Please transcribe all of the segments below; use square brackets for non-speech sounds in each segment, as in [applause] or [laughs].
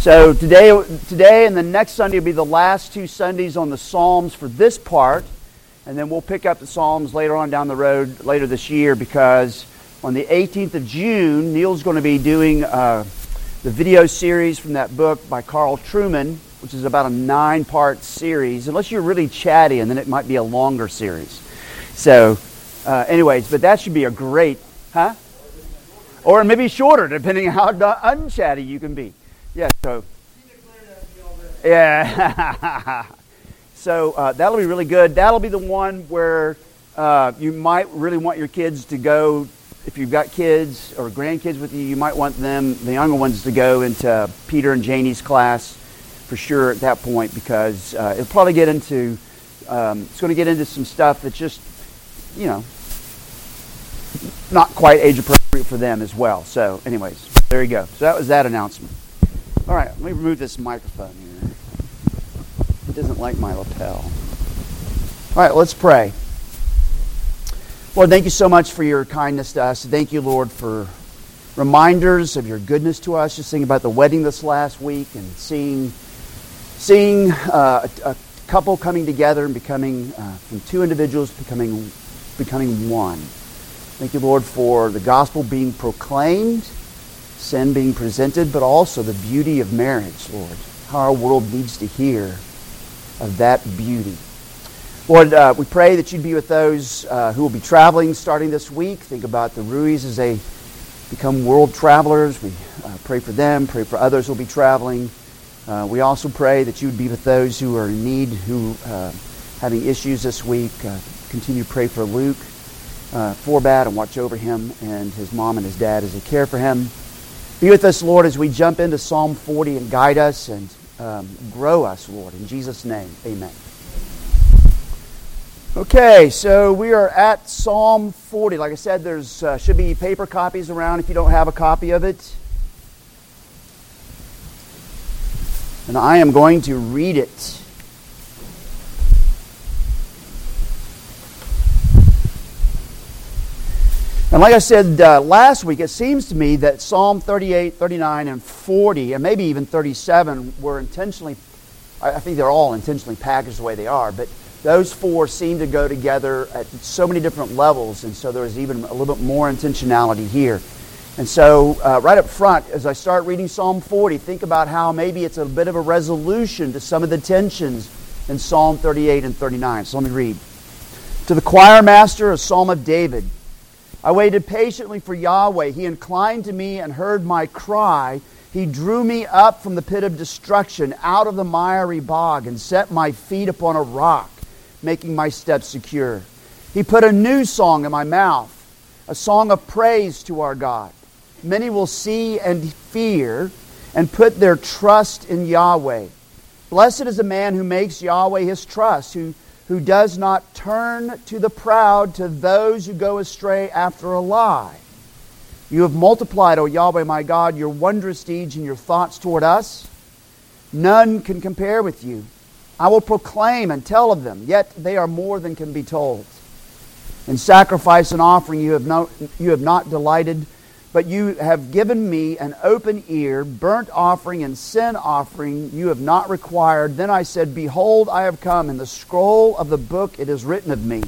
So today, today and the next Sunday will be the last two Sundays on the Psalms for this part, and then we'll pick up the Psalms later on down the road later this year because on the 18th of June, Neil's going to be doing uh, the video series from that book by Carl Trueman, which is about a nine-part series. Unless you're really chatty, and then it might be a longer series. So, uh, anyways, but that should be a great, huh? Or maybe shorter, depending on how [laughs] unchatty you can be. Yeah, so. Yeah. [laughs] so uh, that'll be really good. That'll be the one where uh, you might really want your kids to go. If you've got kids or grandkids with you, you might want them, the younger ones, to go into Peter and Janie's class for sure at that point because uh, it'll probably get into, um, it's going to get into some stuff that's just, you know, not quite age appropriate for them as well. So, anyways, there you go. So that was that announcement. All right, let me remove this microphone here. It doesn't like my lapel. All right, let's pray. Lord, thank you so much for your kindness to us. Thank you, Lord, for reminders of your goodness to us. Just thinking about the wedding this last week and seeing, seeing uh, a, a, couple coming together and becoming, uh, from two individuals becoming, becoming one. Thank you, Lord, for the gospel being proclaimed sin being presented, but also the beauty of marriage, Lord. How our world needs to hear of that beauty. Lord, uh, we pray that you'd be with those uh, who will be traveling starting this week. Think about the Ruiz as they become world travelers. We uh, pray for them, pray for others who will be traveling. Uh, we also pray that you would be with those who are in need, who uh, having issues this week. Uh, continue to pray for Luke uh, Forbat and watch over him and his mom and his dad as they care for him. Be with us, Lord, as we jump into Psalm 40 and guide us and um, grow us, Lord. In Jesus' name, amen. Okay, so we are at Psalm 40. Like I said, there's uh, should be paper copies around if you don't have a copy of it. And I am going to read it. And like I said uh, last week, it seems to me that Psalm 38, 39, and 40, and maybe even 37 were intentionally, I think they're all intentionally packaged the way they are, but those four seem to go together at so many different levels, and so there's even a little bit more intentionality here. And so, uh, right up front, as I start reading Psalm 40, think about how maybe it's a bit of a resolution to some of the tensions in Psalm 38 and 39. So let me read. To the choir master, a psalm of David. I waited patiently for Yahweh. He inclined to me and heard my cry. He drew me up from the pit of destruction, out of the miry bog, and set my feet upon a rock, making my steps secure. He put a new song in my mouth, a song of praise to our God. Many will see and fear and put their trust in Yahweh. Blessed is the man who makes Yahweh his trust, who who does not turn to the proud, to those who go astray after a lie. You have multiplied, O Yahweh my God, your wondrous deeds and your thoughts toward us. None can compare with you. I will proclaim and tell of them, yet they are more than can be told. In sacrifice and offering you have, no, you have not delighted but you have given me an open ear, burnt offering and sin offering you have not required. Then I said, Behold, I have come. In the scroll of the book it is written of me.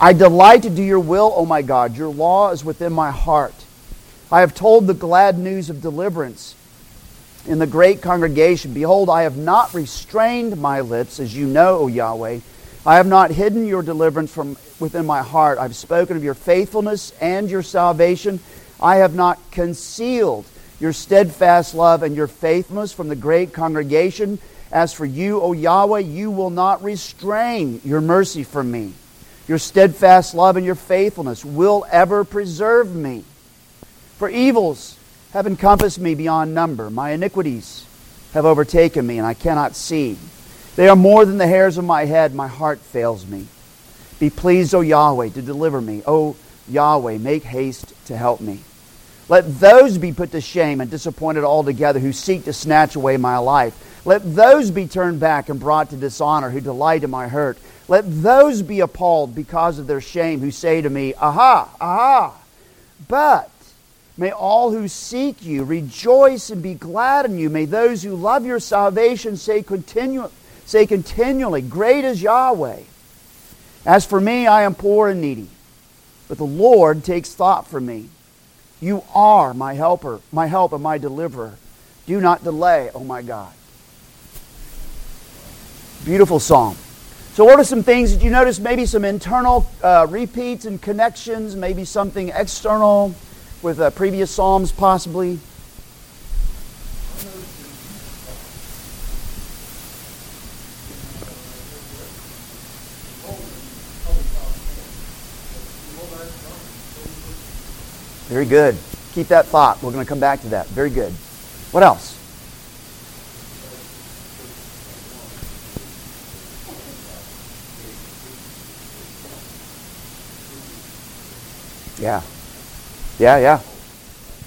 I delight to do your will, O my God. Your law is within my heart. I have told the glad news of deliverance in the great congregation. Behold, I have not restrained my lips, as you know, O Yahweh. I have not hidden your deliverance from within my heart. I've spoken of your faithfulness and your salvation. I have not concealed your steadfast love and your faithfulness from the great congregation. As for you, O Yahweh, you will not restrain your mercy from me. Your steadfast love and your faithfulness will ever preserve me. For evils have encompassed me beyond number. My iniquities have overtaken me, and I cannot see. They are more than the hairs of my head. My heart fails me. Be pleased, O Yahweh, to deliver me. O Yahweh, make haste to help me. Let those be put to shame and disappointed altogether who seek to snatch away my life. Let those be turned back and brought to dishonor who delight in my hurt. Let those be appalled because of their shame who say to me, Aha, aha. But May all who seek you rejoice and be glad in you. May those who love your salvation say, continu- say continually, Great is Yahweh. As for me, I am poor and needy, but the Lord takes thought for me. You are my helper, my help and my deliverer. Do not delay, oh my God. Beautiful psalm. So, what are some things that you notice? Maybe some internal uh, repeats and connections, maybe something external with uh, previous Psalms, possibly? Very good. Keep that thought. We're going to come back to that. Very good. What else? Yeah. Yeah, yeah.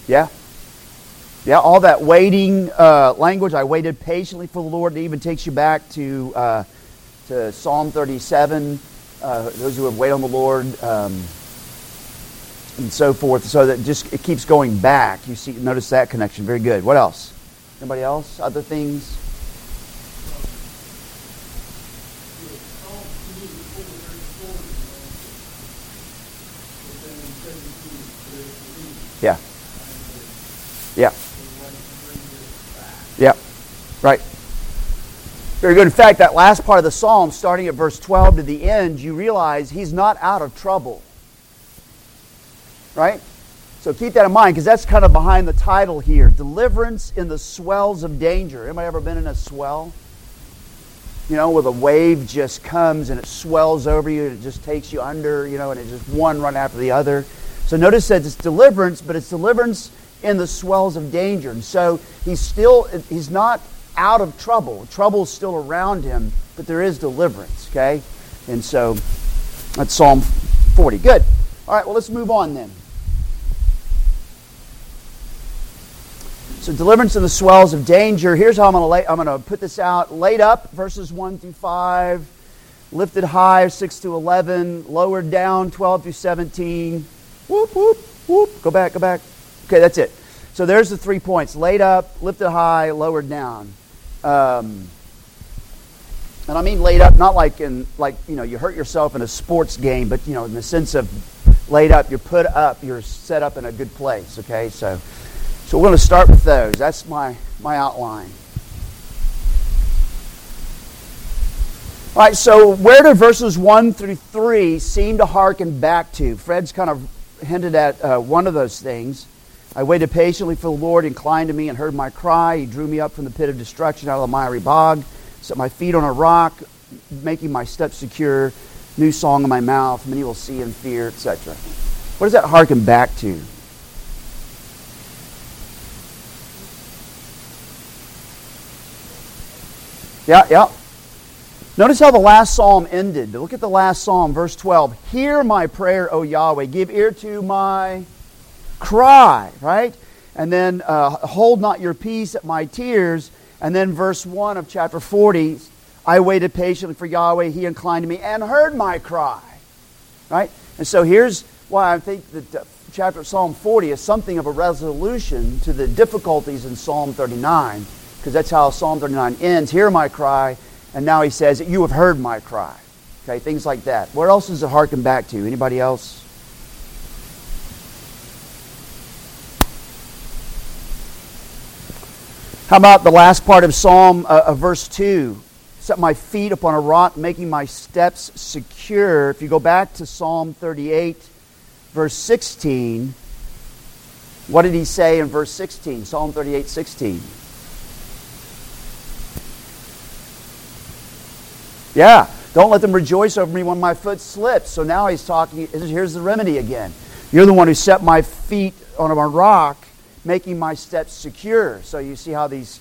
Yeah. Yeah, all that waiting uh, language. I waited patiently for the Lord. It even takes you back to, uh, to Psalm 37. Uh, those who have waited on the Lord, um, and so forth. So that just it keeps going back. You see, notice that connection. Very good. What else? Anybody else? Other things? Yeah. Yeah. Yeah. Right. Very good. In fact, that last part of the psalm, starting at verse 12 to the end, you realize he's not out of trouble. Right? So keep that in mind because that's kind of behind the title here Deliverance in the Swells of Danger. Anybody ever been in a swell? You know, where the wave just comes and it swells over you and it just takes you under, you know, and it's just one run after the other. So notice that it's deliverance, but it's deliverance in the swells of danger. And so he's still, he's not out of trouble. Trouble is still around him, but there is deliverance, okay? And so that's Psalm 40. Good. All right, well, let's move on then. So deliverance in the swells of danger. Here's how I'm going to lay, I'm going to put this out. Laid up, verses 1 through 5. Lifted high, 6 to 11. Lowered down, 12 through 17 Whoop, whoop, whoop. Go back, go back. Okay, that's it. So there's the three points laid up, lifted high, lowered down. Um, and I mean laid up, not like in like you know you hurt yourself in a sports game, but you know in the sense of laid up, you're put up, you're set up in a good place. Okay, so so we're going to start with those. That's my my outline. All right, so where do verses 1 through 3 seem to hearken back to? Fred's kind of hinted at uh, one of those things. I waited patiently for the Lord, inclined to me, and heard my cry. He drew me up from the pit of destruction out of the miry bog, set my feet on a rock, making my steps secure. New song in my mouth, many will see and fear, etc. What does that harken back to? Yeah, yeah. Notice how the last psalm ended. Look at the last psalm, verse 12. Hear my prayer, O Yahweh. Give ear to my cry, right? And then uh, hold not your peace at my tears. And then verse 1 of chapter 40 I waited patiently for Yahweh. He inclined to me and heard my cry, right? And so here's why I think that uh, chapter Psalm 40 is something of a resolution to the difficulties in Psalm 39, because that's how Psalm 39 ends. Hear my cry and now he says, You have heard my cry. Okay, things like that. What else does it harken back to? Anybody else? How about the last part of Psalm uh, of verse 2? Set my feet upon a rock, making my steps secure. If you go back to Psalm 38, verse 16, what did he say in verse 16? Psalm 38, 16. Yeah, don't let them rejoice over me when my foot slips. So now he's talking, here's the remedy again. You're the one who set my feet on a rock, making my steps secure. So you see how these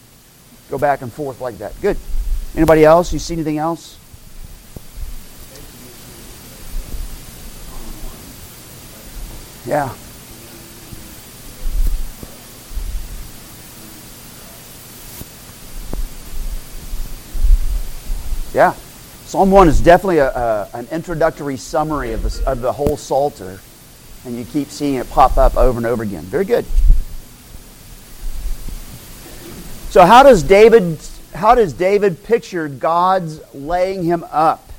go back and forth like that. Good. Anybody else? You see anything else? Yeah. Yeah. Psalm 1 is definitely a, a, an introductory summary of the, of the whole Psalter. And you keep seeing it pop up over and over again. Very good. So how does David how does David picture God's laying him up?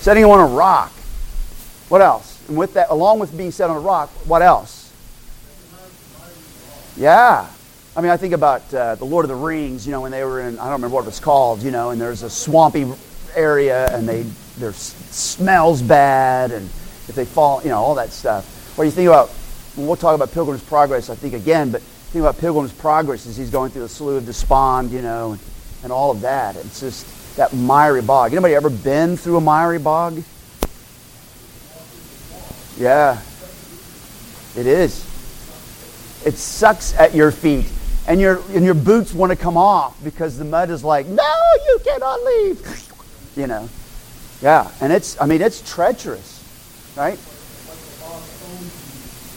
Setting him on a rock. What else? And with that, along with being set on a rock, what else? Yeah. I mean, I think about uh, the Lord of the Rings. You know, when they were in, I don't remember what it was called. You know, and there's a swampy area, and they their smells bad, and if they fall, you know, all that stuff. Do you think about? We'll talk about Pilgrim's Progress, I think again, but think about Pilgrim's Progress as he's going through the Slough of Despond, you know, and, and all of that. It's just that miry bog. Anybody ever been through a miry bog? Yeah. It is. It sucks at your feet. And your, and your boots want to come off because the mud is like, no, you cannot leave. You know. Yeah. And it's, I mean, it's treacherous. Right?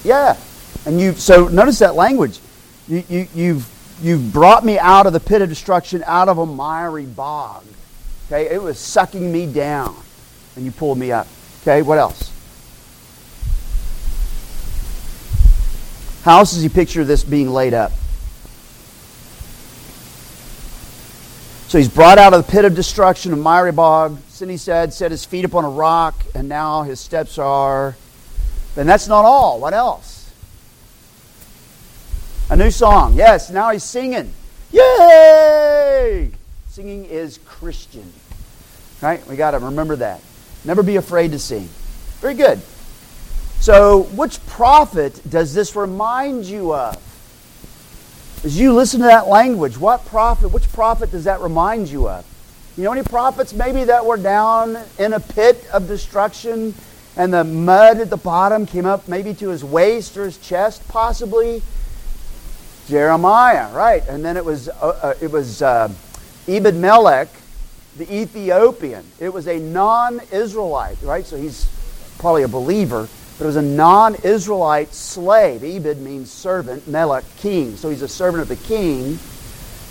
Yeah. And you, so notice that language. You, you, you've, you've brought me out of the pit of destruction, out of a miry bog. Okay, it was sucking me down, and you pulled me up. Okay, what else? How else does he picture this being laid up? So he's brought out of the pit of destruction of miry bog. Cindy said, set his feet upon a rock, and now his steps are. Then that's not all. What else? A new song. Yes, now he's singing. Yay! Singing is Christian. Right? We got to remember that. Never be afraid to sing. Very good. So, which prophet does this remind you of? As you listen to that language, what prophet, which prophet does that remind you of? You know any prophets maybe that were down in a pit of destruction and the mud at the bottom came up maybe to his waist or his chest, possibly? Jeremiah, right? And then it was uh, uh, it was uh, Ebed Melech, the Ethiopian. It was a non Israelite, right? So he's probably a believer, but it was a non Israelite slave. Ebed means servant, Melech, king. So he's a servant of the king.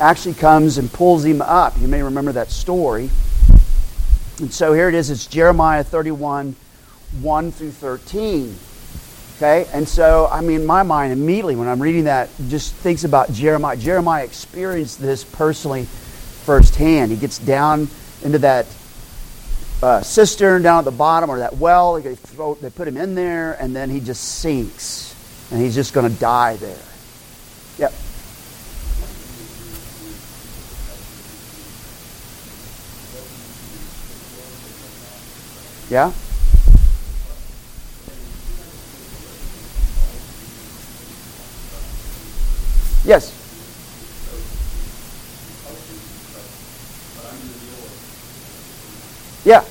Actually comes and pulls him up. You may remember that story. And so here it is. It's Jeremiah 31, 1 through 13. Okay? And so, I mean, my mind immediately, when I'm reading that, just thinks about Jeremiah. Jeremiah experienced this personally firsthand. He gets down into that uh, cistern down at the bottom or that well. They, throw, they put him in there, and then he just sinks, and he's just going to die there. Yep. Yeah? Yes. Yeah,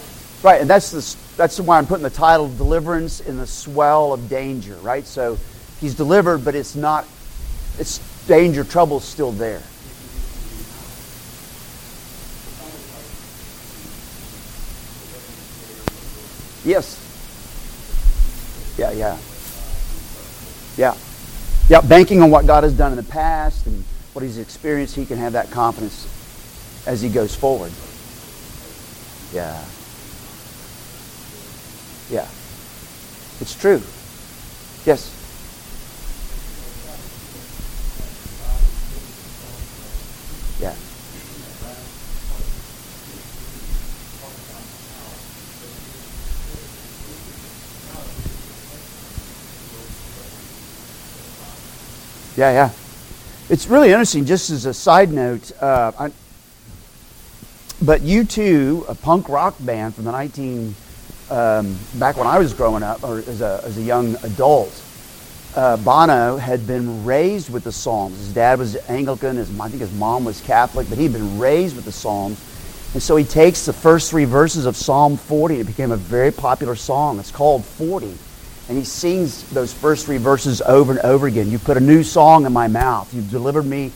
right. And that's the, that's why I'm putting the title "Deliverance in the Swell of Danger." Right. So he's delivered, but it's not. It's danger, trouble's still there. Yes. Yeah, yeah. Yeah. Yeah, banking on what God has done in the past and what he's experienced, he can have that confidence as he goes forward. Yeah. Yeah. It's true. Yes. Yeah. Yeah, yeah. It's really interesting, just as a side note. Uh, I, but U2, a punk rock band from the 19, um, back when I was growing up, or as a, as a young adult, uh, Bono had been raised with the Psalms. His dad was Anglican, his, I think his mom was Catholic, but he'd been raised with the Psalms. And so he takes the first three verses of Psalm 40, and it became a very popular song. It's called 40. And he sings those first three verses over and over again. You put a new song in my mouth. You've delivered me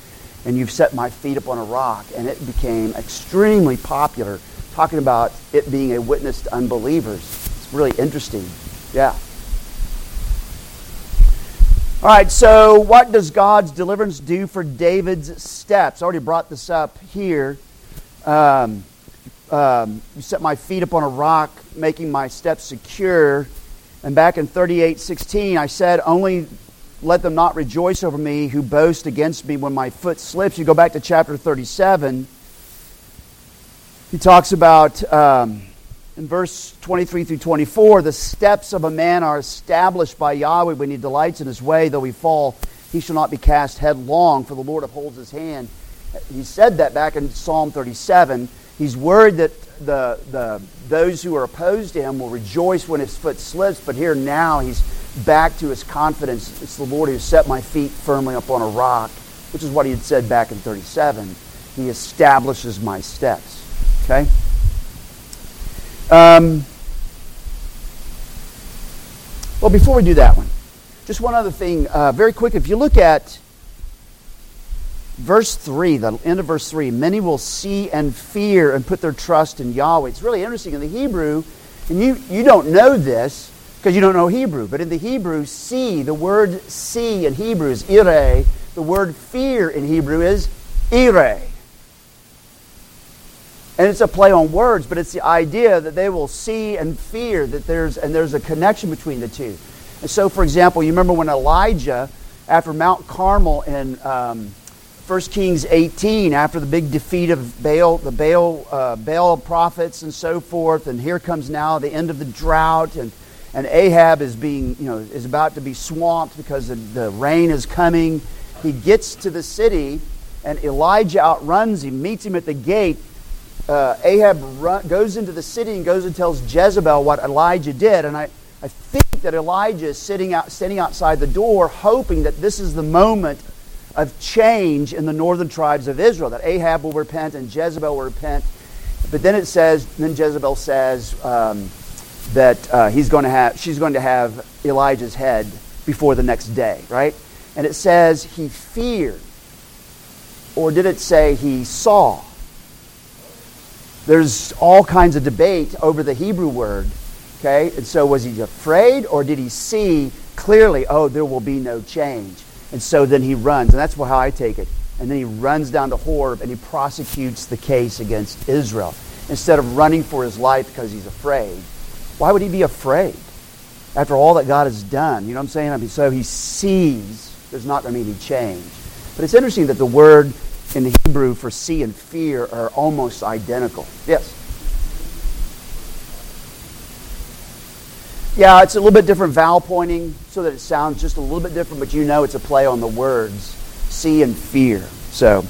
and you've set my feet upon a rock. And it became extremely popular, talking about it being a witness to unbelievers. It's really interesting. Yeah. All right, so what does God's deliverance do for David's steps? I already brought this up here. Um, um, you set my feet upon a rock, making my steps secure. And back in 38:16, I said, "Only let them not rejoice over me who boast against me when my foot slips." You go back to chapter 37. He talks about um, in verse 23 through 24, the steps of a man are established by Yahweh when he delights in his way, though he fall, he shall not be cast headlong, for the Lord upholds his hand. He said that back in Psalm 37. He's worried that the, the, those who are opposed to him will rejoice when his foot slips, but here now he's back to his confidence. It's the Lord who set my feet firmly up on a rock, which is what he had said back in 37. He establishes my steps. Okay? Um, well, before we do that one, just one other thing, uh, very quick. If you look at verse 3, the end of verse 3, many will see and fear and put their trust in Yahweh. It's really interesting in the Hebrew, and you, you don't know this because you don't know Hebrew, but in the Hebrew, see, the word see in Hebrew is ire, the word fear in Hebrew is ire. And it's a play on words, but it's the idea that they will see and fear that there's and there's a connection between the two. And so, for example, you remember when Elijah, after Mount Carmel in um, 1 Kings 18, after the big defeat of Baal, the Baal, uh, Baal prophets and so forth, and here comes now the end of the drought, and, and Ahab is being, you know, is about to be swamped because the, rain is coming. He gets to the city, and Elijah outruns him, meets him at the gate. Uh, Ahab run, goes into the city and goes and tells Jezebel what Elijah did, and I, I think that Elijah is sitting out, standing outside the door, hoping that this is the moment of change in the northern tribes of Israel, that Ahab will repent and Jezebel will repent. But then it says, then Jezebel says um, that uh, he's going to have, she's going to have Elijah's head before the next day, right? And it says he feared. Or did it say he saw? There's all kinds of debate over the Hebrew word. Okay? And so was he afraid or did he see clearly, oh, there will be no change? And so then he runs, and that's how I take it. And then he runs down to Horeb and he prosecutes the case against Israel. Instead of running for his life because he's afraid. Why would he be afraid? After all that God has done. You know what I'm saying? I mean, so he sees there's not going to be any change. But it's interesting that the word in the Hebrew for see and fear are almost identical. Yes? Yeah, it's a little bit different vowel pointing so that it sounds just a little bit different, but you know it's a play on the words see and fear. So,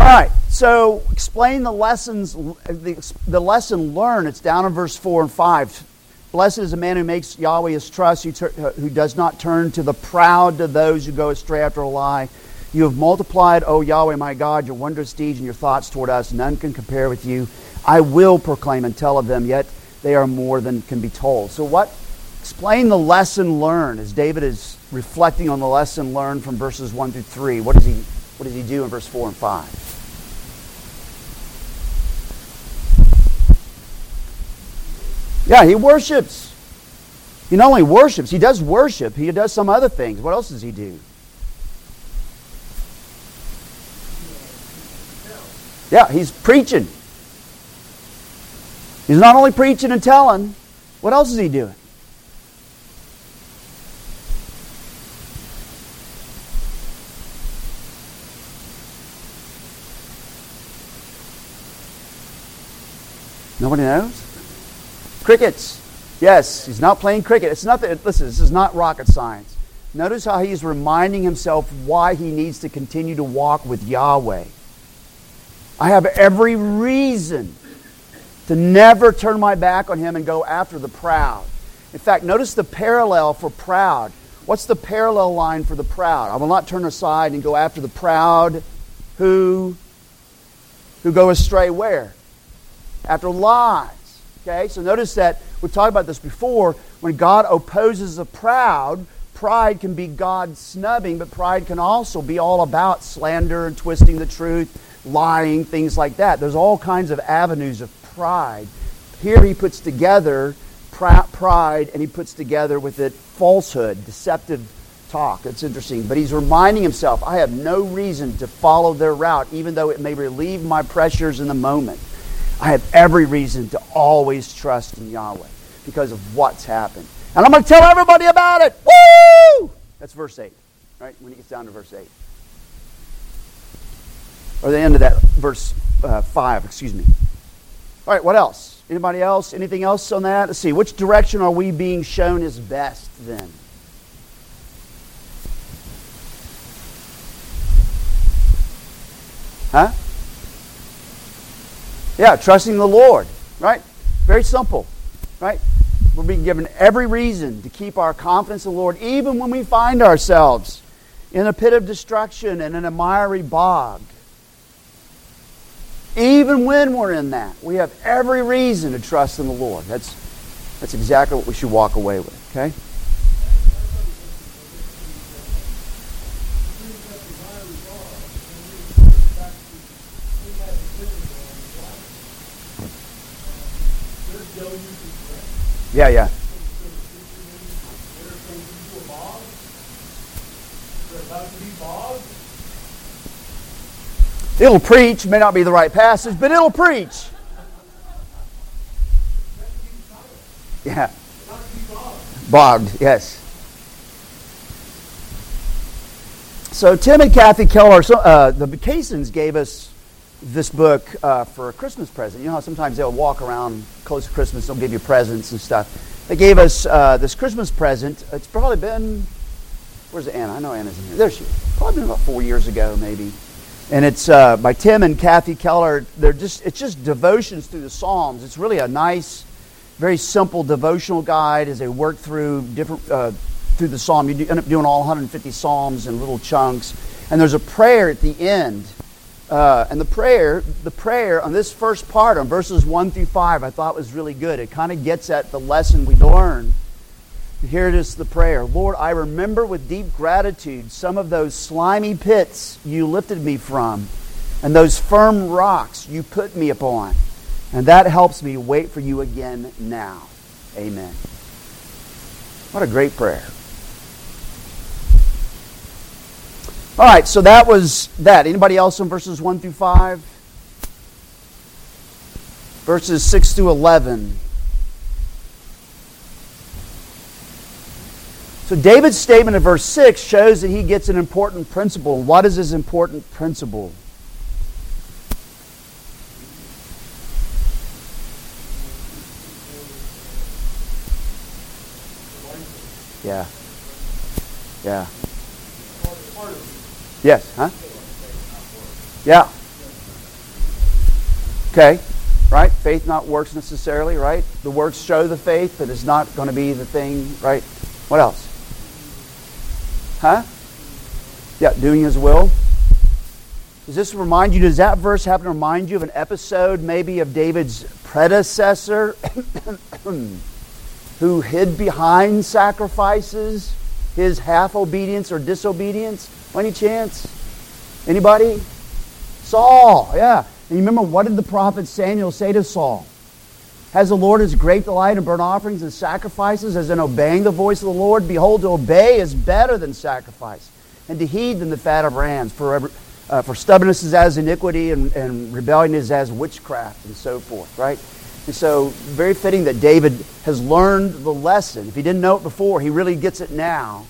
all right. So, explain the lessons, the, the lesson learned. It's down in verse 4 and 5. Blessed is the man who makes Yahweh his trust, who, who does not turn to the proud, to those who go astray after a lie. You have multiplied, O Yahweh my God, your wondrous deeds and your thoughts toward us. None can compare with you. I will proclaim and tell of them, yet they are more than can be told. So, what? Explain the lesson learned as David is reflecting on the lesson learned from verses 1 through 3. What does he, what does he do in verse 4 and 5? Yeah, he worships. He not only worships, he does worship, he does some other things. What else does he do? Yeah, he's preaching. He's not only preaching and telling, what else is he doing? Nobody knows? Crickets. Yes, he's not playing cricket. It's nothing. Listen, this is not rocket science. Notice how he's reminding himself why he needs to continue to walk with Yahweh. I have every reason to never turn my back on him and go after the proud. In fact, notice the parallel for proud. What's the parallel line for the proud? I will not turn aside and go after the proud who who go astray where? After lies. Okay? So notice that we've talked about this before. When God opposes the proud, pride can be God snubbing, but pride can also be all about slander and twisting the truth, lying, things like that. There's all kinds of avenues of pride. Here he puts together pride and he puts together with it falsehood, deceptive talk. It's interesting. But he's reminding himself, I have no reason to follow their route, even though it may relieve my pressures in the moment. I have every reason to always trust in Yahweh because of what's happened. And I'm going to tell everybody about it. Woo! That's verse 8, right? When he gets down to verse 8. Or the end of that, verse uh, 5, excuse me. All right, what else? Anybody else? Anything else on that? Let's see. Which direction are we being shown is best then? Huh? Yeah, trusting the Lord, right? Very simple, right? We're being given every reason to keep our confidence in the Lord, even when we find ourselves in a pit of destruction and in a miry bog. Even when we're in that, we have every reason to trust in the Lord. That's, that's exactly what we should walk away with, okay? Yeah, yeah. It'll preach, may not be the right passage, but it'll preach. Yeah. Bogged, yes. So Tim and Kathy Keller, so, uh, the Caissons gave us this book uh, for a Christmas present. You know how sometimes they'll walk around close to Christmas, they'll give you presents and stuff. They gave us uh, this Christmas present. It's probably been, where's Anna? I know Anna's in here. There she is. Probably been about four years ago, maybe and it's uh, by Tim and Kathy Keller. They're just it's just devotions through the Psalms. It's really a nice, very simple devotional guide as they work through different uh, through the Psalm. You end up doing all 150 Psalms in little chunks, and there's a prayer at the end. Uh, and the prayer, the prayer on this first part, on verses one through five, I thought was really good. It kind of gets at the lesson we learned here it is the prayer Lord, I remember with deep gratitude some of those slimy pits you lifted me from and those firm rocks you put me upon. And that helps me wait for you again now. Amen. What a great prayer. All right, so that was that. Anybody else in verses 1 through 5? Verses 6 through 11. So David's statement in verse 6 shows that he gets an important principle. What is his important principle? Yeah. Yeah. Yes, huh? Yeah. Okay. Right? Faith not works necessarily, right? The works show the faith, but it's not going to be the thing, right? What else? Huh? Yeah, doing his will. Does this remind you, does that verse happen to remind you of an episode maybe of David's predecessor [coughs] who hid behind sacrifices, his half obedience or disobedience? By any chance? Anybody? Saul, yeah. And you remember what did the prophet Samuel say to Saul? Has the Lord his great delight in burnt offerings and sacrifices, as in obeying the voice of the Lord? Behold, to obey is better than sacrifice, and to heed than the fat of rams. For, uh, for stubbornness is as iniquity, and, and rebellion is as witchcraft, and so forth, right? And so, very fitting that David has learned the lesson. If he didn't know it before, he really gets it now.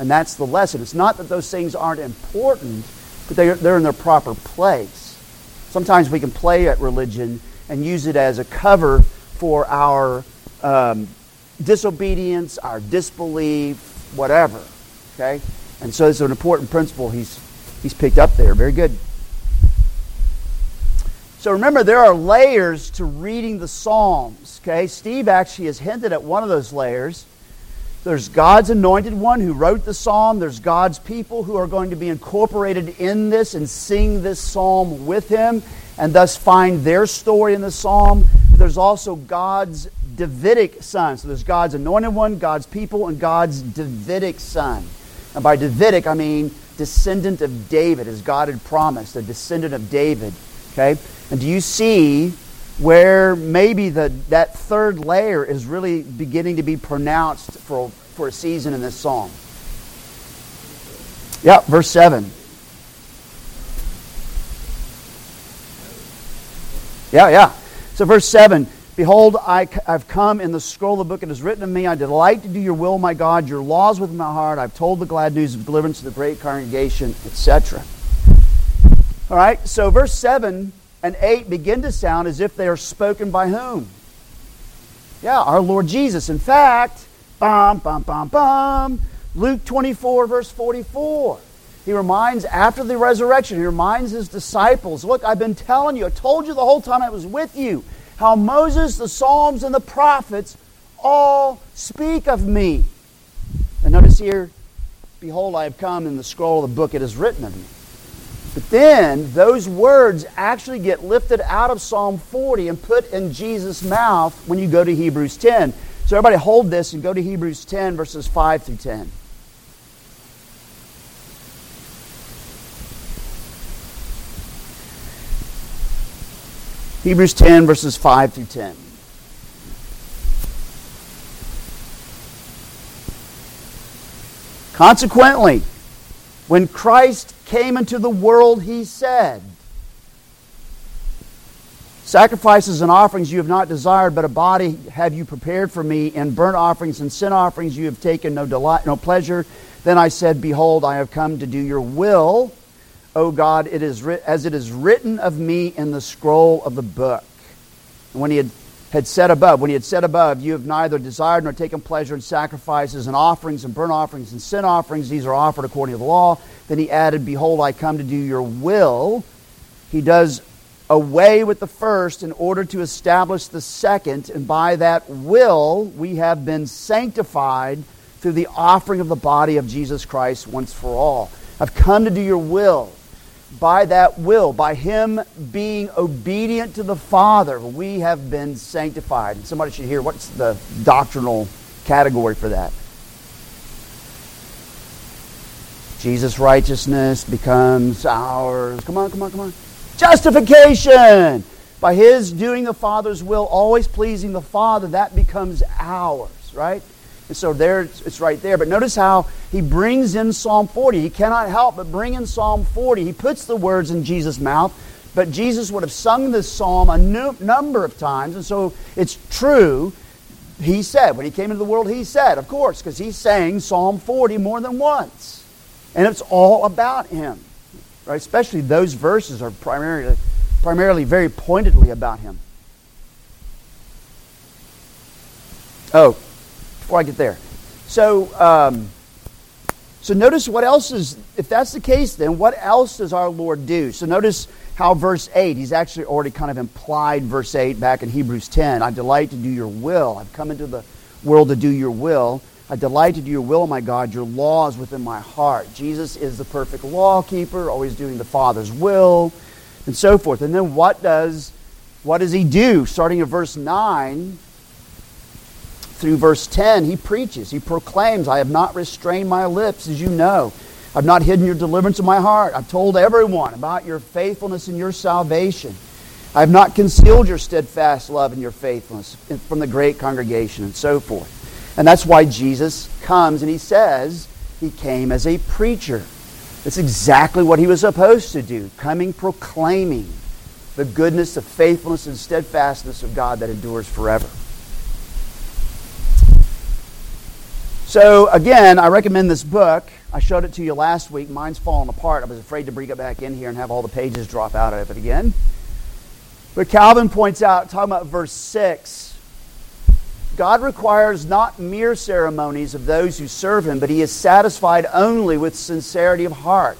And that's the lesson. It's not that those things aren't important, but they're, they're in their proper place. Sometimes we can play at religion and use it as a cover for our um, disobedience, our disbelief, whatever. Okay? And so it's an important principle he's, he's picked up there. Very good. So remember, there are layers to reading the Psalms. Okay? Steve actually has hinted at one of those layers. There's God's anointed one who wrote the psalm. There's God's people who are going to be incorporated in this and sing this psalm with him and thus find their story in the psalm. There's also God's Davidic son. So there's God's anointed one, God's people, and God's Davidic son. And by Davidic, I mean descendant of David, as God had promised, a descendant of David. Okay? And do you see where maybe the, that third layer is really beginning to be pronounced for, for a season in this psalm? Yeah, verse 7. Yeah, yeah. So, verse 7 Behold, I, have come in the scroll of the book. It is written of me. I delight to do your will, my God. Your laws within my heart. I've told the glad news of deliverance to the great congregation, etc. All right, so verse 7 and 8 begin to sound as if they are spoken by whom? Yeah, our Lord Jesus. In fact, bum, bum, bum, bum, Luke 24, verse 44. He reminds, after the resurrection, he reminds his disciples, Look, I've been telling you, I told you the whole time I was with you, how Moses, the Psalms, and the prophets all speak of me. And notice here, Behold, I have come in the scroll of the book, it is written of me. But then those words actually get lifted out of Psalm 40 and put in Jesus' mouth when you go to Hebrews 10. So everybody hold this and go to Hebrews 10, verses 5 through 10. Hebrews 10, verses 5 through 10. Consequently, when Christ came into the world, he said, Sacrifices and offerings you have not desired, but a body have you prepared for me. and burnt offerings and sin offerings you have taken no delight, no pleasure. Then I said, Behold, I have come to do your will, O God, it is as it is written of me in the scroll of the book. And when he had had said above, when he had said above, you have neither desired nor taken pleasure in sacrifices and offerings and burnt offerings and sin offerings. These are offered according to the law. Then he added, Behold, I come to do your will. He does away with the first in order to establish the second, and by that will we have been sanctified through the offering of the body of Jesus Christ once for all. I've come to do your will by that will, by Him being obedient to the Father, we have been sanctified. And somebody should hear what's the doctrinal category for that? Jesus' righteousness becomes ours. Come on, come on, come on. Justification! By His doing the Father's will, always pleasing the Father, that becomes ours, right? And so there it's right there. But notice how he brings in Psalm 40. He cannot help but bring in Psalm 40. He puts the words in Jesus' mouth, but Jesus would have sung this psalm a number of times. And so it's true. He said, when he came into the world, he said, of course, because he sang Psalm 40 more than once. And it's all about him. Right? Especially those verses are primarily, primarily very pointedly about him. Oh, before I get there. So, um, so notice what else is, if that's the case, then what else does our Lord do? So notice how verse 8, he's actually already kind of implied verse 8 back in Hebrews 10. I delight to do your will. I've come into the world to do your will. I delight to do your will, my God. Your law is within my heart. Jesus is the perfect law keeper, always doing the Father's will, and so forth. And then what does what does he do? Starting at verse 9, through verse 10, he preaches, he proclaims, I have not restrained my lips, as you know. I've not hidden your deliverance in my heart. I've told everyone about your faithfulness and your salvation. I have not concealed your steadfast love and your faithfulness from the great congregation and so forth. And that's why Jesus comes and he says he came as a preacher. That's exactly what he was supposed to do, coming proclaiming the goodness, the faithfulness, and steadfastness of God that endures forever. So, again, I recommend this book. I showed it to you last week. Mine's falling apart. I was afraid to bring it back in here and have all the pages drop out of it again. But Calvin points out, talking about verse 6, God requires not mere ceremonies of those who serve Him, but He is satisfied only with sincerity of heart,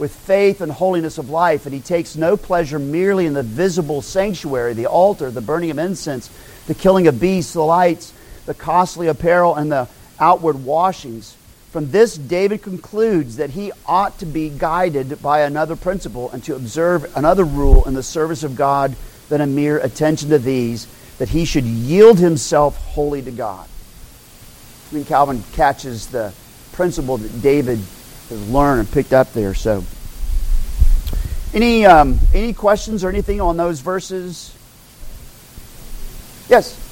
with faith and holiness of life, and He takes no pleasure merely in the visible sanctuary, the altar, the burning of incense, the killing of beasts, the lights, the costly apparel, and the outward washings. From this, David concludes that he ought to be guided by another principle and to observe another rule in the service of God than a mere attention to these, that he should yield himself wholly to God. I mean, Calvin catches the principle that David has learned and picked up there. So, any um, any questions or anything on those verses? Yes.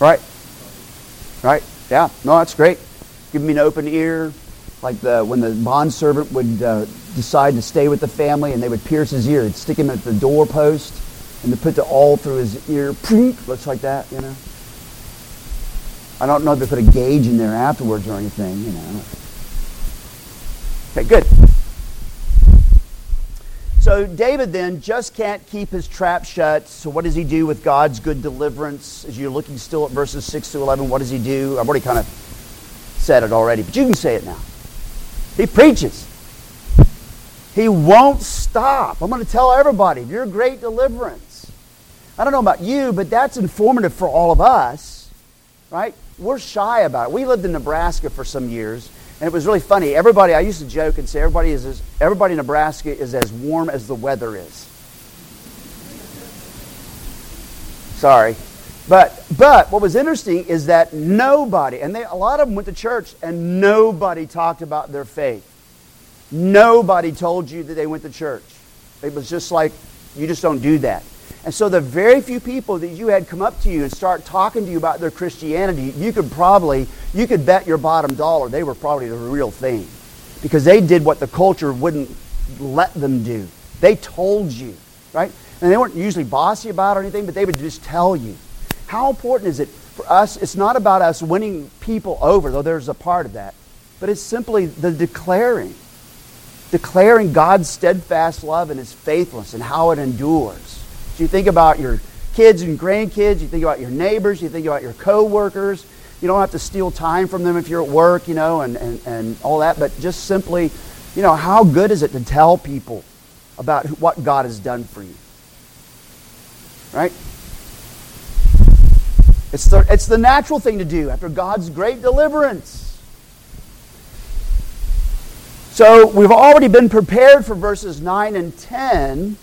Right. Right. Yeah. No, that's great. Give me an open ear, like the when the bond servant would uh, decide to stay with the family, and they would pierce his ear. They'd stick him at the doorpost, and they put the awl through his ear. Looks like that, you know. I don't know if they put a gauge in there afterwards or anything, you know. Okay, good. So David then just can't keep his trap shut. So what does he do with God's good deliverance? As you're looking still at verses 6 to 11, what does he do? I've already kind of said it already, but you can say it now. He preaches. He won't stop. I'm going to tell everybody, your great deliverance. I don't know about you, but that's informative for all of us, right? We're shy about it. We lived in Nebraska for some years, and it was really funny. Everybody, I used to joke and say, everybody is as, everybody in Nebraska is as warm as the weather is. Sorry. But, but what was interesting is that nobody, and they, a lot of them went to church, and nobody talked about their faith. Nobody told you that they went to church. It was just like, you just don't do that. And so the very few people that you had come up to you and start talking to you about their Christianity, you could probably, you could bet your bottom dollar they were probably the real thing. Because they did what the culture wouldn't let them do. They told you, right? And they weren't usually bossy about or anything, but they would just tell you. How important is it for us? It's not about us winning people over, though there's a part of that, but it's simply the declaring. Declaring God's steadfast love and His faithfulness and how it endures you think about your kids and grandkids, you think about your neighbors, you think about your coworkers. You don't have to steal time from them if you're at work, you know, and, and, and all that, but just simply, you know, how good is it to tell people about what God has done for you? Right? It's the, it's the natural thing to do after God's great deliverance. So we've already been prepared for verses 9 and 10.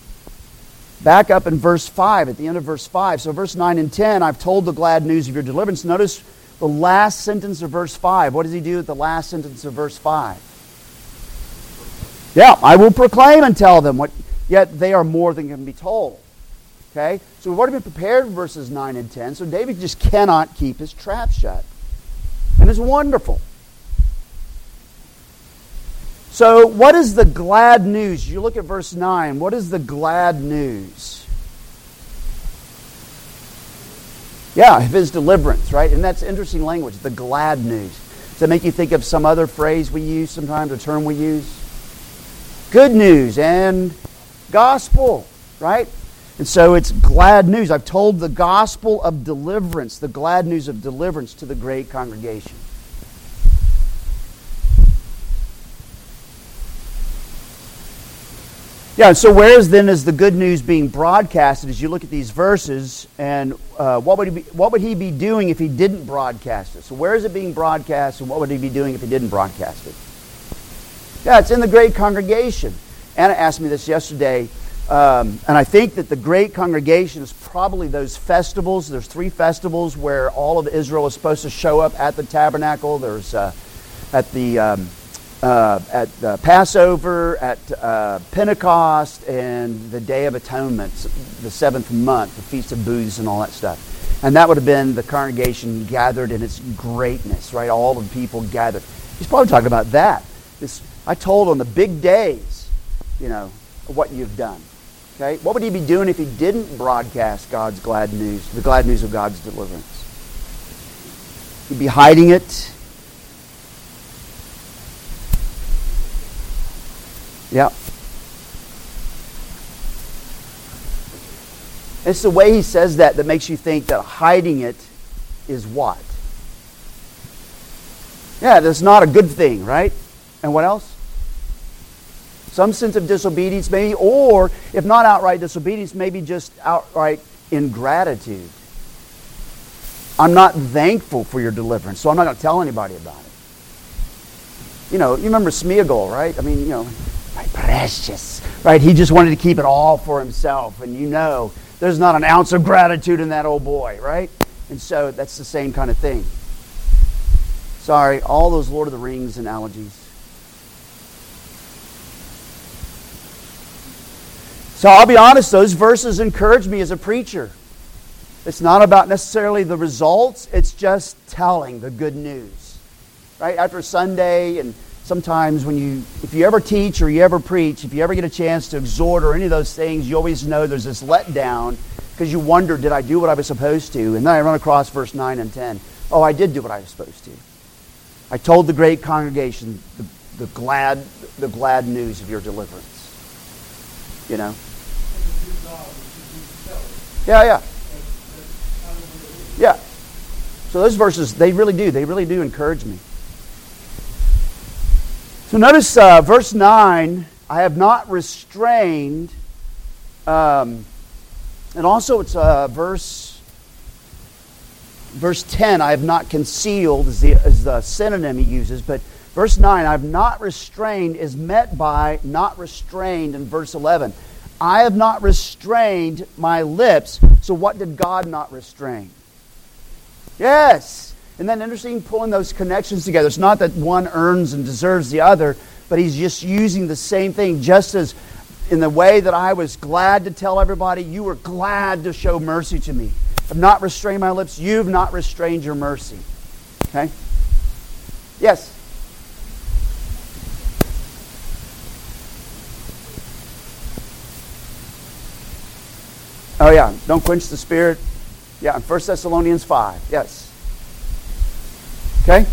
Back up in verse 5, at the end of verse 5. So, verse 9 and 10, I've told the glad news of your deliverance. Notice the last sentence of verse 5. What does he do at the last sentence of verse 5? Yeah, I will proclaim and tell them what, yet they are more than can be told. Okay? So, we've already been prepared for verses 9 and 10. So, David just cannot keep his trap shut. And it's wonderful. So, what is the glad news? You look at verse 9. What is the glad news? Yeah, his deliverance, right? And that's interesting language, the glad news. Does that make you think of some other phrase we use sometimes, a term we use? Good news and gospel, right? And so it's glad news. I've told the gospel of deliverance, the glad news of deliverance to the great congregation. Yeah, so where is then is the good news being broadcasted as you look at these verses, and uh, what, would he be, what would he be doing if he didn't broadcast it? So where is it being broadcast, and what would he be doing if he didn't broadcast it? Yeah, it's in the great congregation. Anna asked me this yesterday, um, and I think that the great congregation is probably those festivals. There's three festivals where all of Israel is supposed to show up at the tabernacle. There's uh, at the um, uh, at uh, Passover, at uh, Pentecost, and the Day of Atonement, the seventh month, the Feast of Booths, and all that stuff. And that would have been the congregation gathered in its greatness, right? All the people gathered. He's probably talking about that. This, I told on the big days, you know, what you've done. Okay? What would he be doing if he didn't broadcast God's glad news, the glad news of God's deliverance? He'd be hiding it Yeah. It's the way he says that that makes you think that hiding it is what? Yeah, that's not a good thing, right? And what else? Some sense of disobedience, maybe, or if not outright disobedience, maybe just outright ingratitude. I'm not thankful for your deliverance, so I'm not going to tell anybody about it. You know, you remember Smeagol, right? I mean, you know, my precious. Right? He just wanted to keep it all for himself. And you know, there's not an ounce of gratitude in that old boy, right? And so that's the same kind of thing. Sorry, all those Lord of the Rings analogies. So I'll be honest, those verses encourage me as a preacher. It's not about necessarily the results, it's just telling the good news. Right? After Sunday, and sometimes when you, if you ever teach or you ever preach, if you ever get a chance to exhort or any of those things, you always know there's this letdown because you wonder, did I do what I was supposed to? And then I run across verse 9 and 10. Oh, I did do what I was supposed to. I told the great congregation the, the glad, the glad news of your deliverance. You know? Yeah, yeah. Yeah. So those verses, they really do. They really do encourage me. So notice uh, verse 9 I have not restrained. Um, and also it's uh, verse verse 10 I have not concealed is the, is the synonym he uses. But verse 9 I have not restrained is met by not restrained in verse 11. I have not restrained my lips. So what did God not restrain? Yes. And then interesting pulling those connections together. It's not that one earns and deserves the other, but he's just using the same thing. Just as in the way that I was glad to tell everybody, you were glad to show mercy to me. I've not restrained my lips. You've not restrained your mercy. Okay? Yes? Oh, yeah. Don't quench the spirit. Yeah, in 1 Thessalonians 5. Yes. Okay?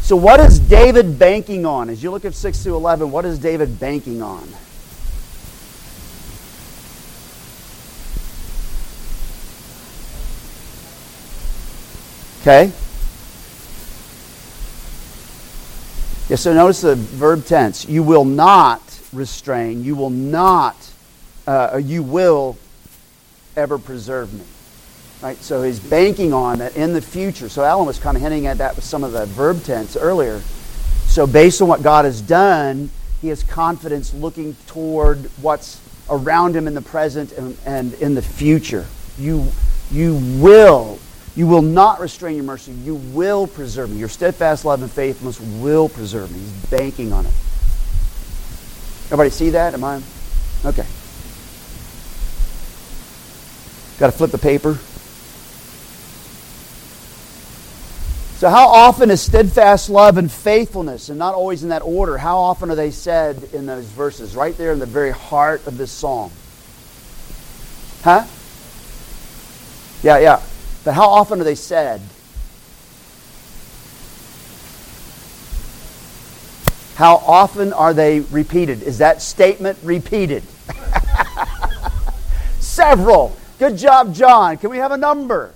So, what is David banking on? As you look at 6 to 11, what is David banking on? Okay? Yeah, so notice the verb tense. You will not restrain. You will not, uh, you will ever preserve me. Right? So he's banking on that in the future. So Alan was kind of hinting at that with some of the verb tense earlier. So based on what God has done, he has confidence looking toward what's around him in the present and, and in the future. You, you will, you will not restrain your mercy. You will preserve me. Your steadfast love and faithfulness will preserve me. He's banking on it. Everybody see that? Am I? Okay. Got to flip the paper. So, how often is steadfast love and faithfulness, and not always in that order, how often are they said in those verses, right there in the very heart of this psalm? Huh? Yeah, yeah. But how often are they said? How often are they repeated? Is that statement repeated? [laughs] Several. Good job, John. Can we have a number?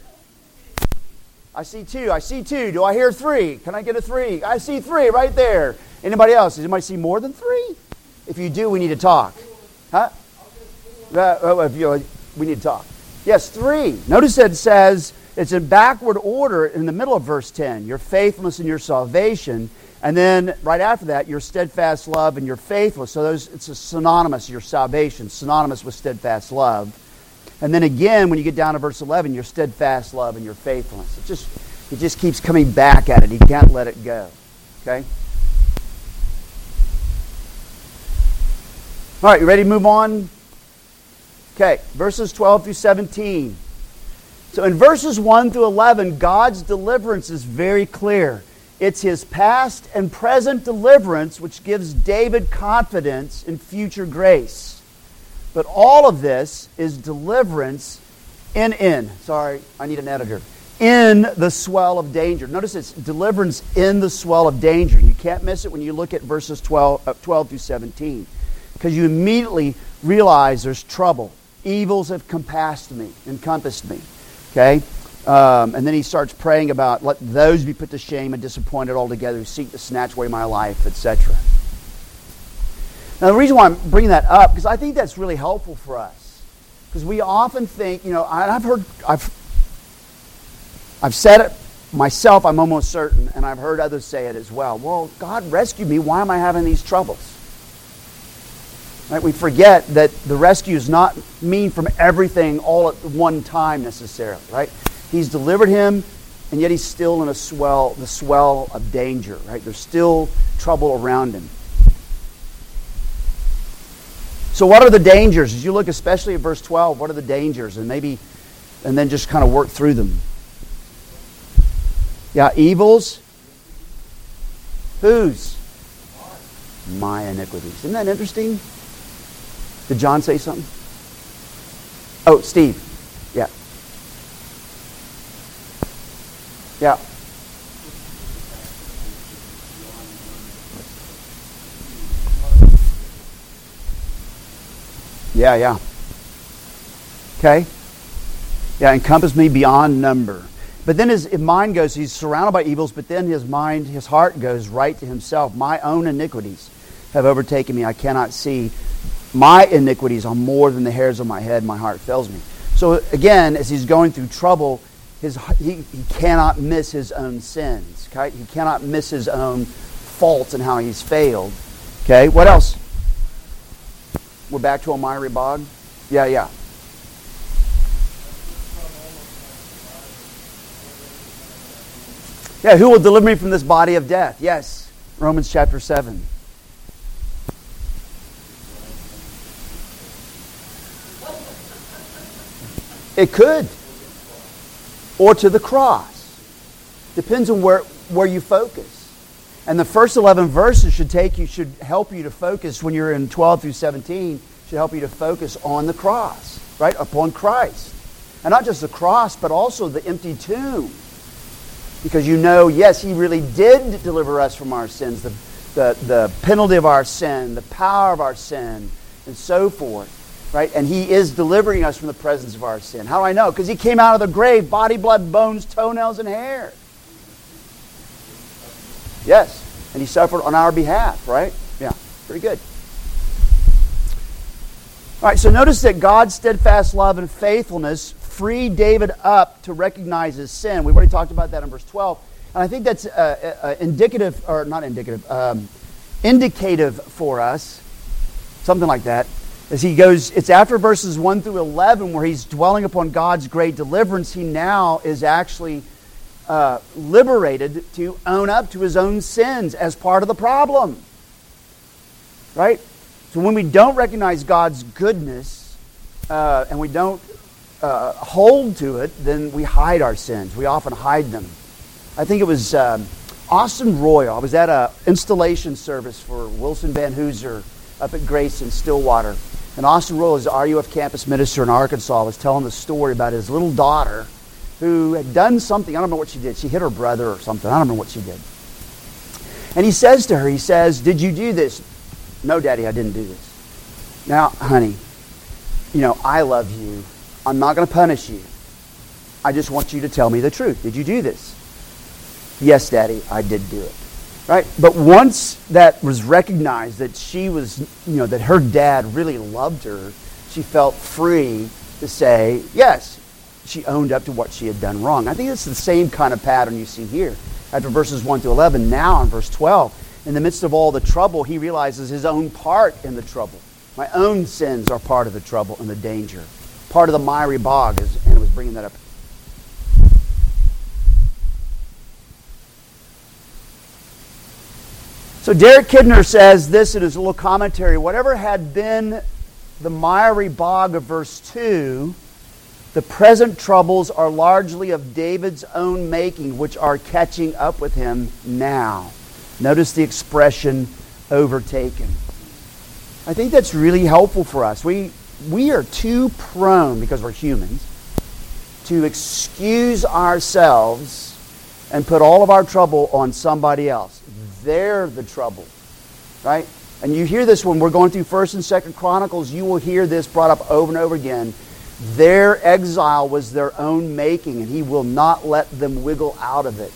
I see two. I see two. Do I hear three? Can I get a three? I see three right there. Anybody else? Does anybody see more than three? If you do, we need to talk. Huh? Uh, if you, we need to talk. Yes, three. Notice that it says it's in backward order in the middle of verse 10 your faithfulness and your salvation. And then right after that, your steadfast love and your faithfulness. So those, it's synonymous, your salvation, synonymous with steadfast love. And then again, when you get down to verse 11, your steadfast love and your faithfulness. It just, it just keeps coming back at it. He can't let it go. Okay? All right, you ready to move on? Okay, verses 12 through 17. So in verses 1 through 11, God's deliverance is very clear. It's his past and present deliverance which gives David confidence in future grace. But all of this is deliverance in, in. Sorry, I need an editor. In the swell of danger. Notice it's deliverance in the swell of danger. You can't miss it when you look at verses 12, uh, 12 through 17. Because you immediately realize there's trouble. Evils have compassed me, encompassed me. Okay? Um, and then he starts praying about let those be put to shame and disappointed altogether who seek to snatch away my life, etc. Now, the reason why I'm bringing that up, because I think that's really helpful for us. Because we often think, you know, I've heard, I've, I've said it myself, I'm almost certain, and I've heard others say it as well. Well, God rescued me. Why am I having these troubles? Right? We forget that the rescue is not mean from everything all at one time necessarily, right? He's delivered him, and yet he's still in a swell, the swell of danger, right? There's still trouble around him. So, what are the dangers? As you look especially at verse 12, what are the dangers? And maybe, and then just kind of work through them. Yeah, evils. Whose? My iniquities. Isn't that interesting? Did John say something? Oh, Steve. Yeah. Yeah. Yeah, yeah. Okay? Yeah, encompass me beyond number. But then his mind goes, he's surrounded by evils, but then his mind, his heart goes right to himself. My own iniquities have overtaken me. I cannot see. My iniquities are more than the hairs of my head. My heart fails me. So again, as he's going through trouble, his, he, he cannot miss his own sins. Okay? He cannot miss his own faults and how he's failed. Okay, what else? We're back to Elmira Bog? Yeah, yeah. Yeah, who will deliver me from this body of death? Yes, Romans chapter 7. It could. Or to the cross. Depends on where, where you focus. And the first 11 verses should take you, should help you to focus when you're in 12 through 17, should help you to focus on the cross, right? Upon Christ. And not just the cross, but also the empty tomb. Because you know, yes, He really did deliver us from our sins, the, the, the penalty of our sin, the power of our sin, and so forth. Right? And He is delivering us from the presence of our sin. How do I know? Because He came out of the grave, body, blood, bones, toenails, and hair. Yes. And he suffered on our behalf, right? Yeah. Pretty good. All right, so notice that God's steadfast love and faithfulness freed David up to recognize his sin. We've already talked about that in verse 12. And I think that's uh, uh, indicative, or not indicative, um, indicative for us, something like that. As he goes, it's after verses 1 through 11 where he's dwelling upon God's great deliverance. He now is actually uh, liberated to own up to his own sins as part of the problem. Right? So when we don't recognize God's goodness uh, and we don't uh, hold to it, then we hide our sins. We often hide them. I think it was um, Austin Royal. I was at an installation service for Wilson Van Hooser up at Grace in Stillwater. And Austin Royal is RUF campus minister in Arkansas, was telling the story about his little daughter who had done something. I don't know what she did. She hit her brother or something. I don't know what she did. And he says to her, he says, Did you do this? No, Daddy, I didn't do this. Now, honey, you know, I love you. I'm not going to punish you. I just want you to tell me the truth. Did you do this? Yes, Daddy, I did do it. Right? But once that was recognized that she was, you know, that her dad really loved her, she felt free to say, Yes, she owned up to what she had done wrong. I think it's the same kind of pattern you see here. After verses 1 to 11, now in verse 12, in the midst of all the trouble, he realizes his own part in the trouble. My own sins are part of the trouble and the danger. Part of the miry bog, is, and it was bringing that up. So Derek Kidner says this in his little commentary whatever had been the miry bog of verse 2 the present troubles are largely of David's own making, which are catching up with him now. Notice the expression overtaken. I think that's really helpful for us. We, we are too prone, because we're humans, to excuse ourselves and put all of our trouble on somebody else. They're the trouble, right? And you hear this when we're going through 1st and 2nd Chronicles, you will hear this brought up over and over again their exile was their own making, and He will not let them wiggle out of it.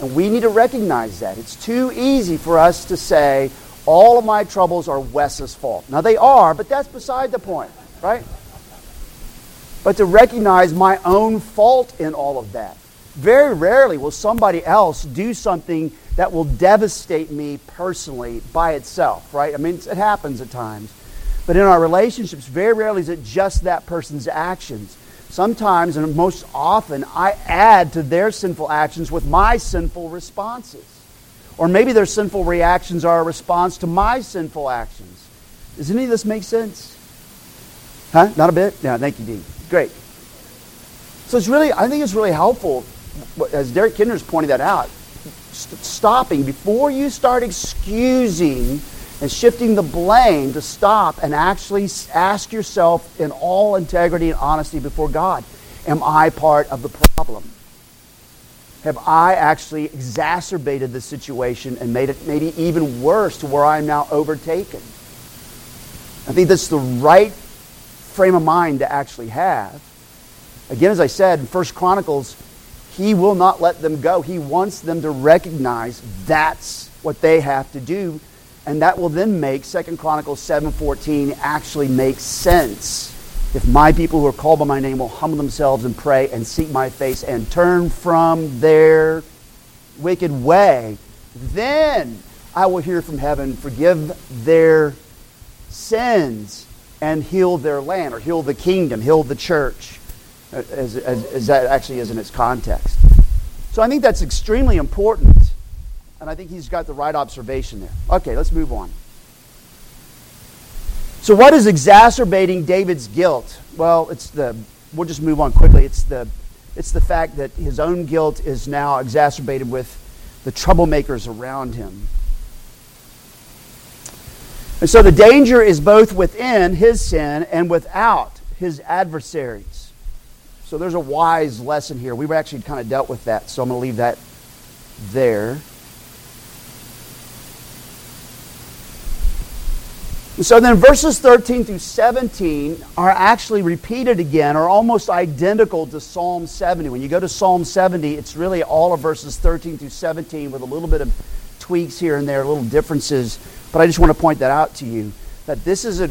And we need to recognize that. It's too easy for us to say, all of my troubles are Wes's fault. Now, they are, but that's beside the point, right? But to recognize my own fault in all of that. Very rarely will somebody else do something that will devastate me personally by itself, right? I mean, it happens at times. But in our relationships, very rarely is it just that person's actions. Sometimes, and most often, I add to their sinful actions with my sinful responses. Or maybe their sinful reactions are a response to my sinful actions. Does any of this make sense? Huh? Not a bit? Yeah, thank you, Dean. Great. So it's really, I think it's really helpful, as Derek Kidner's pointed that out, st- stopping before you start excusing and shifting the blame to stop and actually ask yourself in all integrity and honesty before God, am I part of the problem? Have I actually exacerbated the situation and made it maybe even worse to where I'm now overtaken? I think that's the right frame of mind to actually have. Again, as I said in First Chronicles, he will not let them go. He wants them to recognize that's what they have to do, and that will then make Second Chronicles 7:14 actually make sense. If my people who are called by my name will humble themselves and pray and seek my face and turn from their wicked way, then I will hear from heaven, forgive their sins, and heal their land, or heal the kingdom, heal the church, as, as, as that actually is in its context. So I think that's extremely important, and I think he's got the right observation there. Okay, let's move on. So, what is exacerbating David's guilt? Well, it's the, we'll just move on quickly. It's the, it's the fact that his own guilt is now exacerbated with the troublemakers around him. And so the danger is both within his sin and without his adversaries. So there's a wise lesson here. We've actually kind of dealt with that, so I'm going to leave that there. So then verses 13 through 17 are actually repeated again, or almost identical to Psalm 70. When you go to Psalm 70, it's really all of verses 13 through 17 with a little bit of tweaks here and there, little differences. But I just want to point that out to you that this is a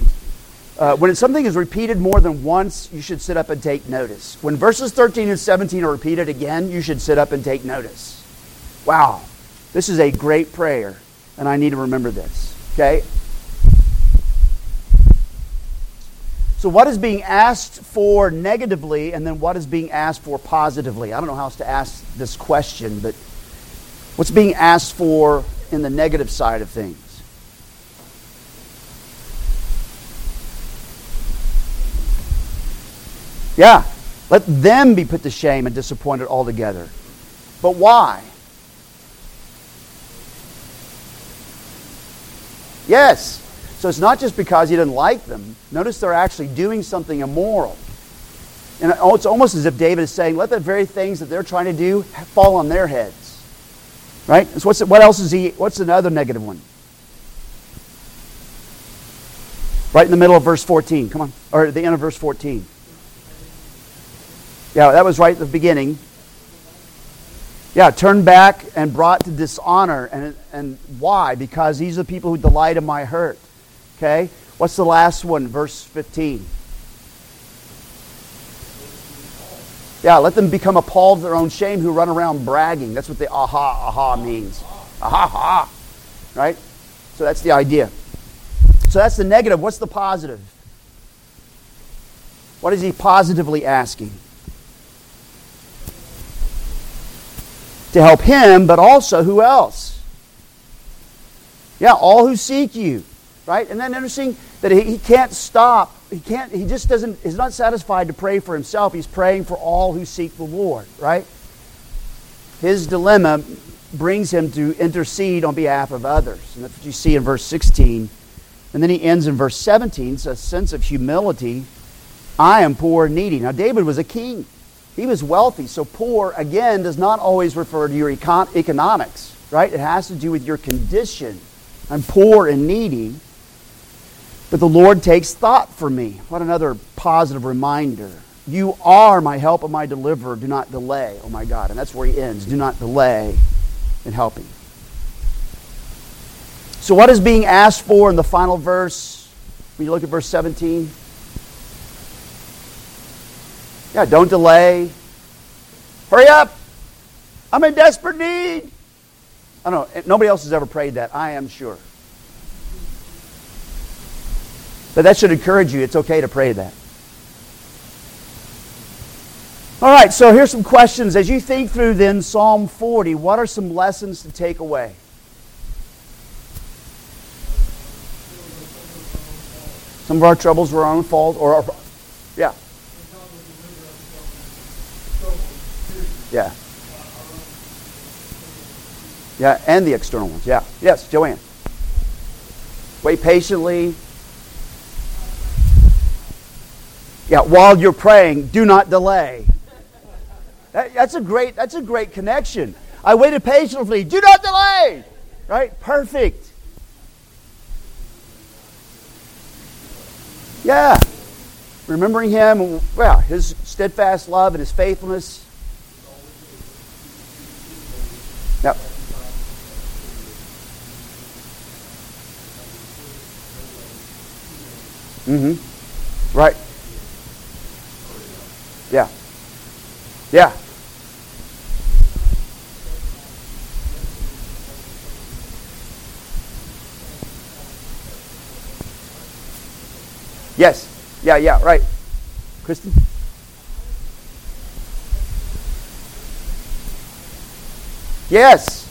uh, when something is repeated more than once, you should sit up and take notice. When verses 13 and 17 are repeated again, you should sit up and take notice. Wow, this is a great prayer, and I need to remember this. Okay? So, what is being asked for negatively, and then what is being asked for positively? I don't know how else to ask this question, but what's being asked for in the negative side of things? Yeah, let them be put to shame and disappointed altogether. But why? Yes, so it's not just because he didn't like them. Notice they're actually doing something immoral. And it's almost as if David is saying, let the very things that they're trying to do fall on their heads. Right? So what's, what else is he, what's another negative one? Right in the middle of verse 14. Come on. Or the end of verse 14. Yeah, that was right at the beginning. Yeah, turned back and brought to dishonor. And, and why? Because these are the people who delight in my hurt. Okay? What's the last one? Verse 15. Yeah, let them become appalled at their own shame who run around bragging. That's what the aha, aha means. Aha, ha. Right? So that's the idea. So that's the negative. What's the positive? What is he positively asking? To help him, but also who else? Yeah, all who seek you right? And then interesting that he, he can't stop. He can't. He just doesn't. He's not satisfied to pray for himself. He's praying for all who seek the Lord, right? His dilemma brings him to intercede on behalf of others, and that's what you see in verse 16. And then he ends in verse 17. It's a sense of humility. I am poor and needy. Now David was a king. He was wealthy, so poor again does not always refer to your econ- economics, right? It has to do with your condition. I'm poor and needy. But the Lord takes thought for me. What another positive reminder. You are my help and my deliverer. Do not delay. Oh my God. And that's where he ends. Do not delay in helping. So, what is being asked for in the final verse? When you look at verse 17, yeah, don't delay. Hurry up. I'm in desperate need. I don't know. Nobody else has ever prayed that. I am sure. But that should encourage you. It's okay to pray that. All right, so here's some questions. As you think through then Psalm 40, what are some lessons to take away? Some of our troubles were our own fault, or our, Yeah. Yeah. Yeah, and the external ones. Yeah. Yes, Joanne. Wait patiently. Yeah, while you're praying, do not delay. That, that's a great that's a great connection. I waited patiently. Do not delay. Right? Perfect. Yeah. Remembering him, well, his steadfast love and his faithfulness. Yep. Mm-hmm. Right. Yeah. Yeah. Yes. Yeah, yeah, right. Kristen? Yes.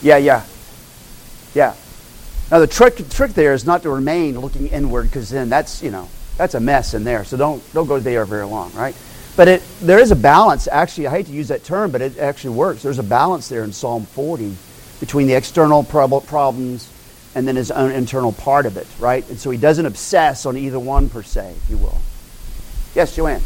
Yeah, yeah. Yeah. Now the trick trick there is not to remain looking inward because then that's, you know, that's a mess in there. So don't don't go there very long, right? But it, there is a balance. Actually, I hate to use that term, but it actually works. There's a balance there in Psalm 40 between the external problems and then his own internal part of it, right? And so he doesn't obsess on either one per se, if you will. Yes, Joanne.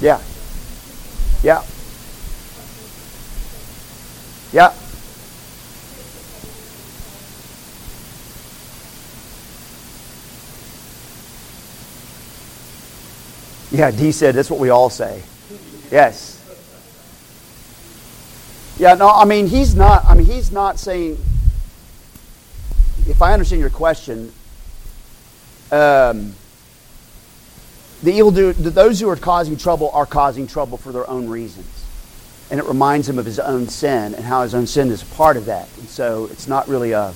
Yeah. Yeah. Yeah. Yeah, Dee said that's what we all say. Yes. Yeah, no, I mean he's not I mean he's not saying if I understand your question, um, the evil do those who are causing trouble are causing trouble for their own reasons. And it reminds him of his own sin and how his own sin is a part of that. And so it's not really a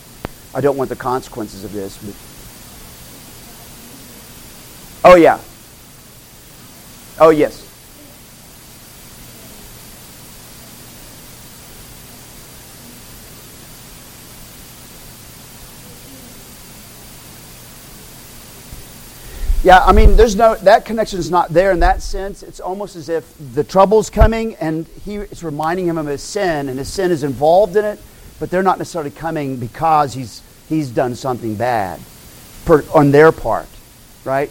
I don't want the consequences of this. But, oh yeah. Oh yes. Yeah, I mean, there's no that connection is not there in that sense. It's almost as if the trouble's coming, and he is reminding him of his sin, and his sin is involved in it, but they're not necessarily coming because he's he's done something bad, per, on their part, right?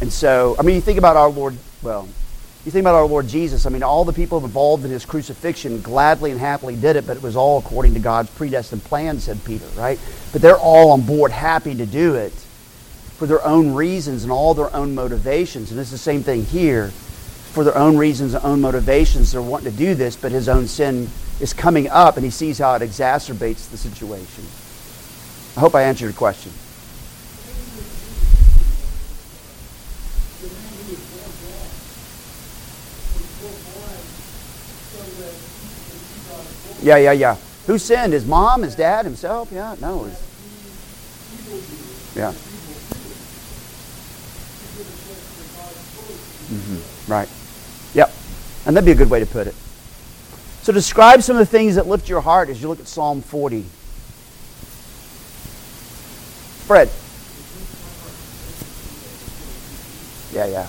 And so, I mean, you think about our Lord. Well, you think about our Lord Jesus. I mean, all the people involved in his crucifixion gladly and happily did it, but it was all according to God's predestined plan, said Peter, right? But they're all on board, happy to do it for their own reasons and all their own motivations. And it's the same thing here. For their own reasons and own motivations, they're wanting to do this, but his own sin is coming up and he sees how it exacerbates the situation. I hope I answered your question. Yeah, yeah, yeah. Who sinned? His mom, his dad, himself? Yeah, no. Yeah. Mm-hmm. Right. Yep. And that'd be a good way to put it. So describe some of the things that lift your heart as you look at Psalm 40. Fred. Yeah, yeah.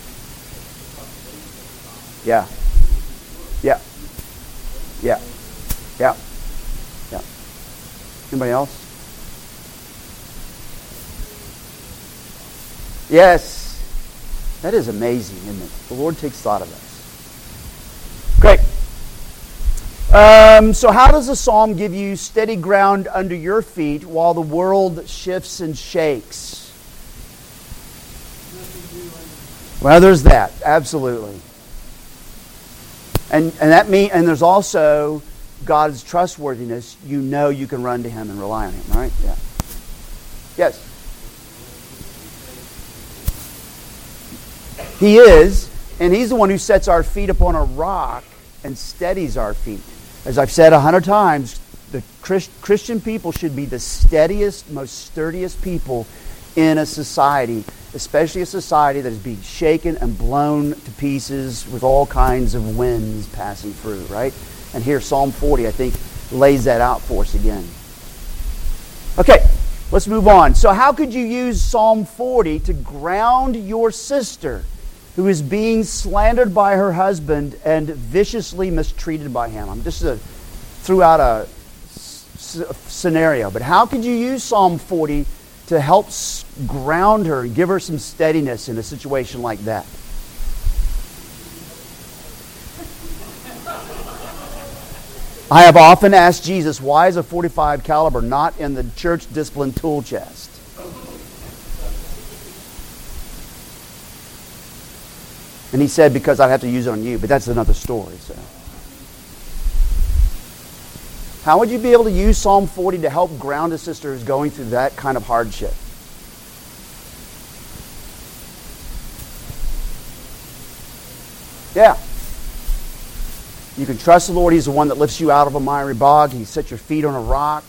Yeah. Yeah. Yeah. Yeah. Yeah. Anybody else? Yes. That is amazing, isn't it? The Lord takes thought of us. Great. Um, so, how does the psalm give you steady ground under your feet while the world shifts and shakes? Well, there's that, absolutely. And, and that mean, and there's also God's trustworthiness. You know you can run to Him and rely on Him, right? Yeah. Yes. He is, and He's the one who sets our feet upon a rock and steadies our feet. As I've said a hundred times, the Christ, Christian people should be the steadiest, most sturdiest people in a society, especially a society that is being shaken and blown to pieces with all kinds of winds passing through, right? And here, Psalm 40, I think, lays that out for us again. Okay, let's move on. So, how could you use Psalm 40 to ground your sister who is being slandered by her husband and viciously mistreated by him? I'm just a, throughout out a scenario, but how could you use Psalm 40 to help ground her and give her some steadiness in a situation like that? I have often asked Jesus, why is a 45 caliber not in the church discipline tool chest? And he said, because I'd have to use it on you, but that's another story. So. How would you be able to use Psalm 40 to help ground a sister who's going through that kind of hardship? Yeah. You can trust the Lord. He's the one that lifts you out of a miry bog. He sets your feet on a rock.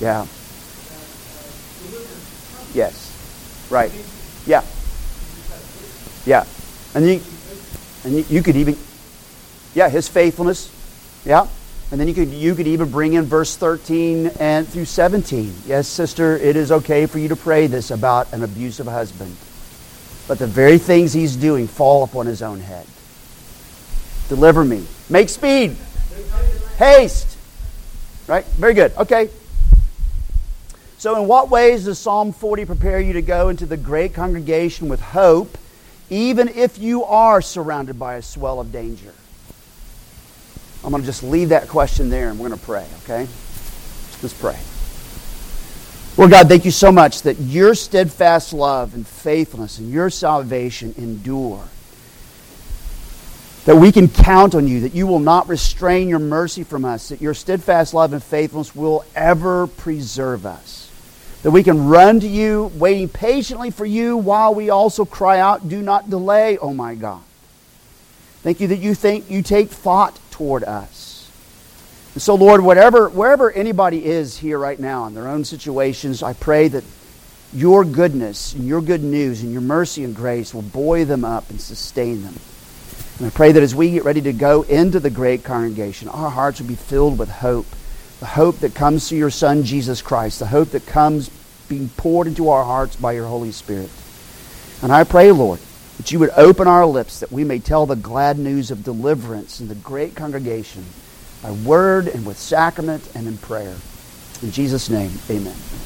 Yeah. Yes. Right. Yeah. Yeah. And you, and you, you could even, yeah, his faithfulness. Yeah. And then you could you could even bring in verse 13 and through 17. Yes, sister, it is okay for you to pray this about an abusive husband. But the very things he's doing fall upon his own head. Deliver me. Make speed. Haste. Right? Very good. Okay. So, in what ways does Psalm 40 prepare you to go into the great congregation with hope even if you are surrounded by a swell of danger? I'm going to just leave that question there and we're going to pray, okay? Let's pray. Lord God, thank you so much that your steadfast love and faithfulness and your salvation endure. That we can count on you, that you will not restrain your mercy from us, that your steadfast love and faithfulness will ever preserve us that we can run to you, waiting patiently for you while we also cry out, Do not delay, oh my God. Thank you that you think you take thought toward us. And so, Lord, whatever, wherever anybody is here right now in their own situations, I pray that your goodness and your good news and your mercy and grace will buoy them up and sustain them. And I pray that as we get ready to go into the great congregation, our hearts will be filled with hope the hope that comes through your Son, Jesus Christ, the hope that comes being poured into our hearts by your Holy Spirit. And I pray, Lord, that you would open our lips that we may tell the glad news of deliverance in the great congregation by word and with sacrament and in prayer. In Jesus' name, amen.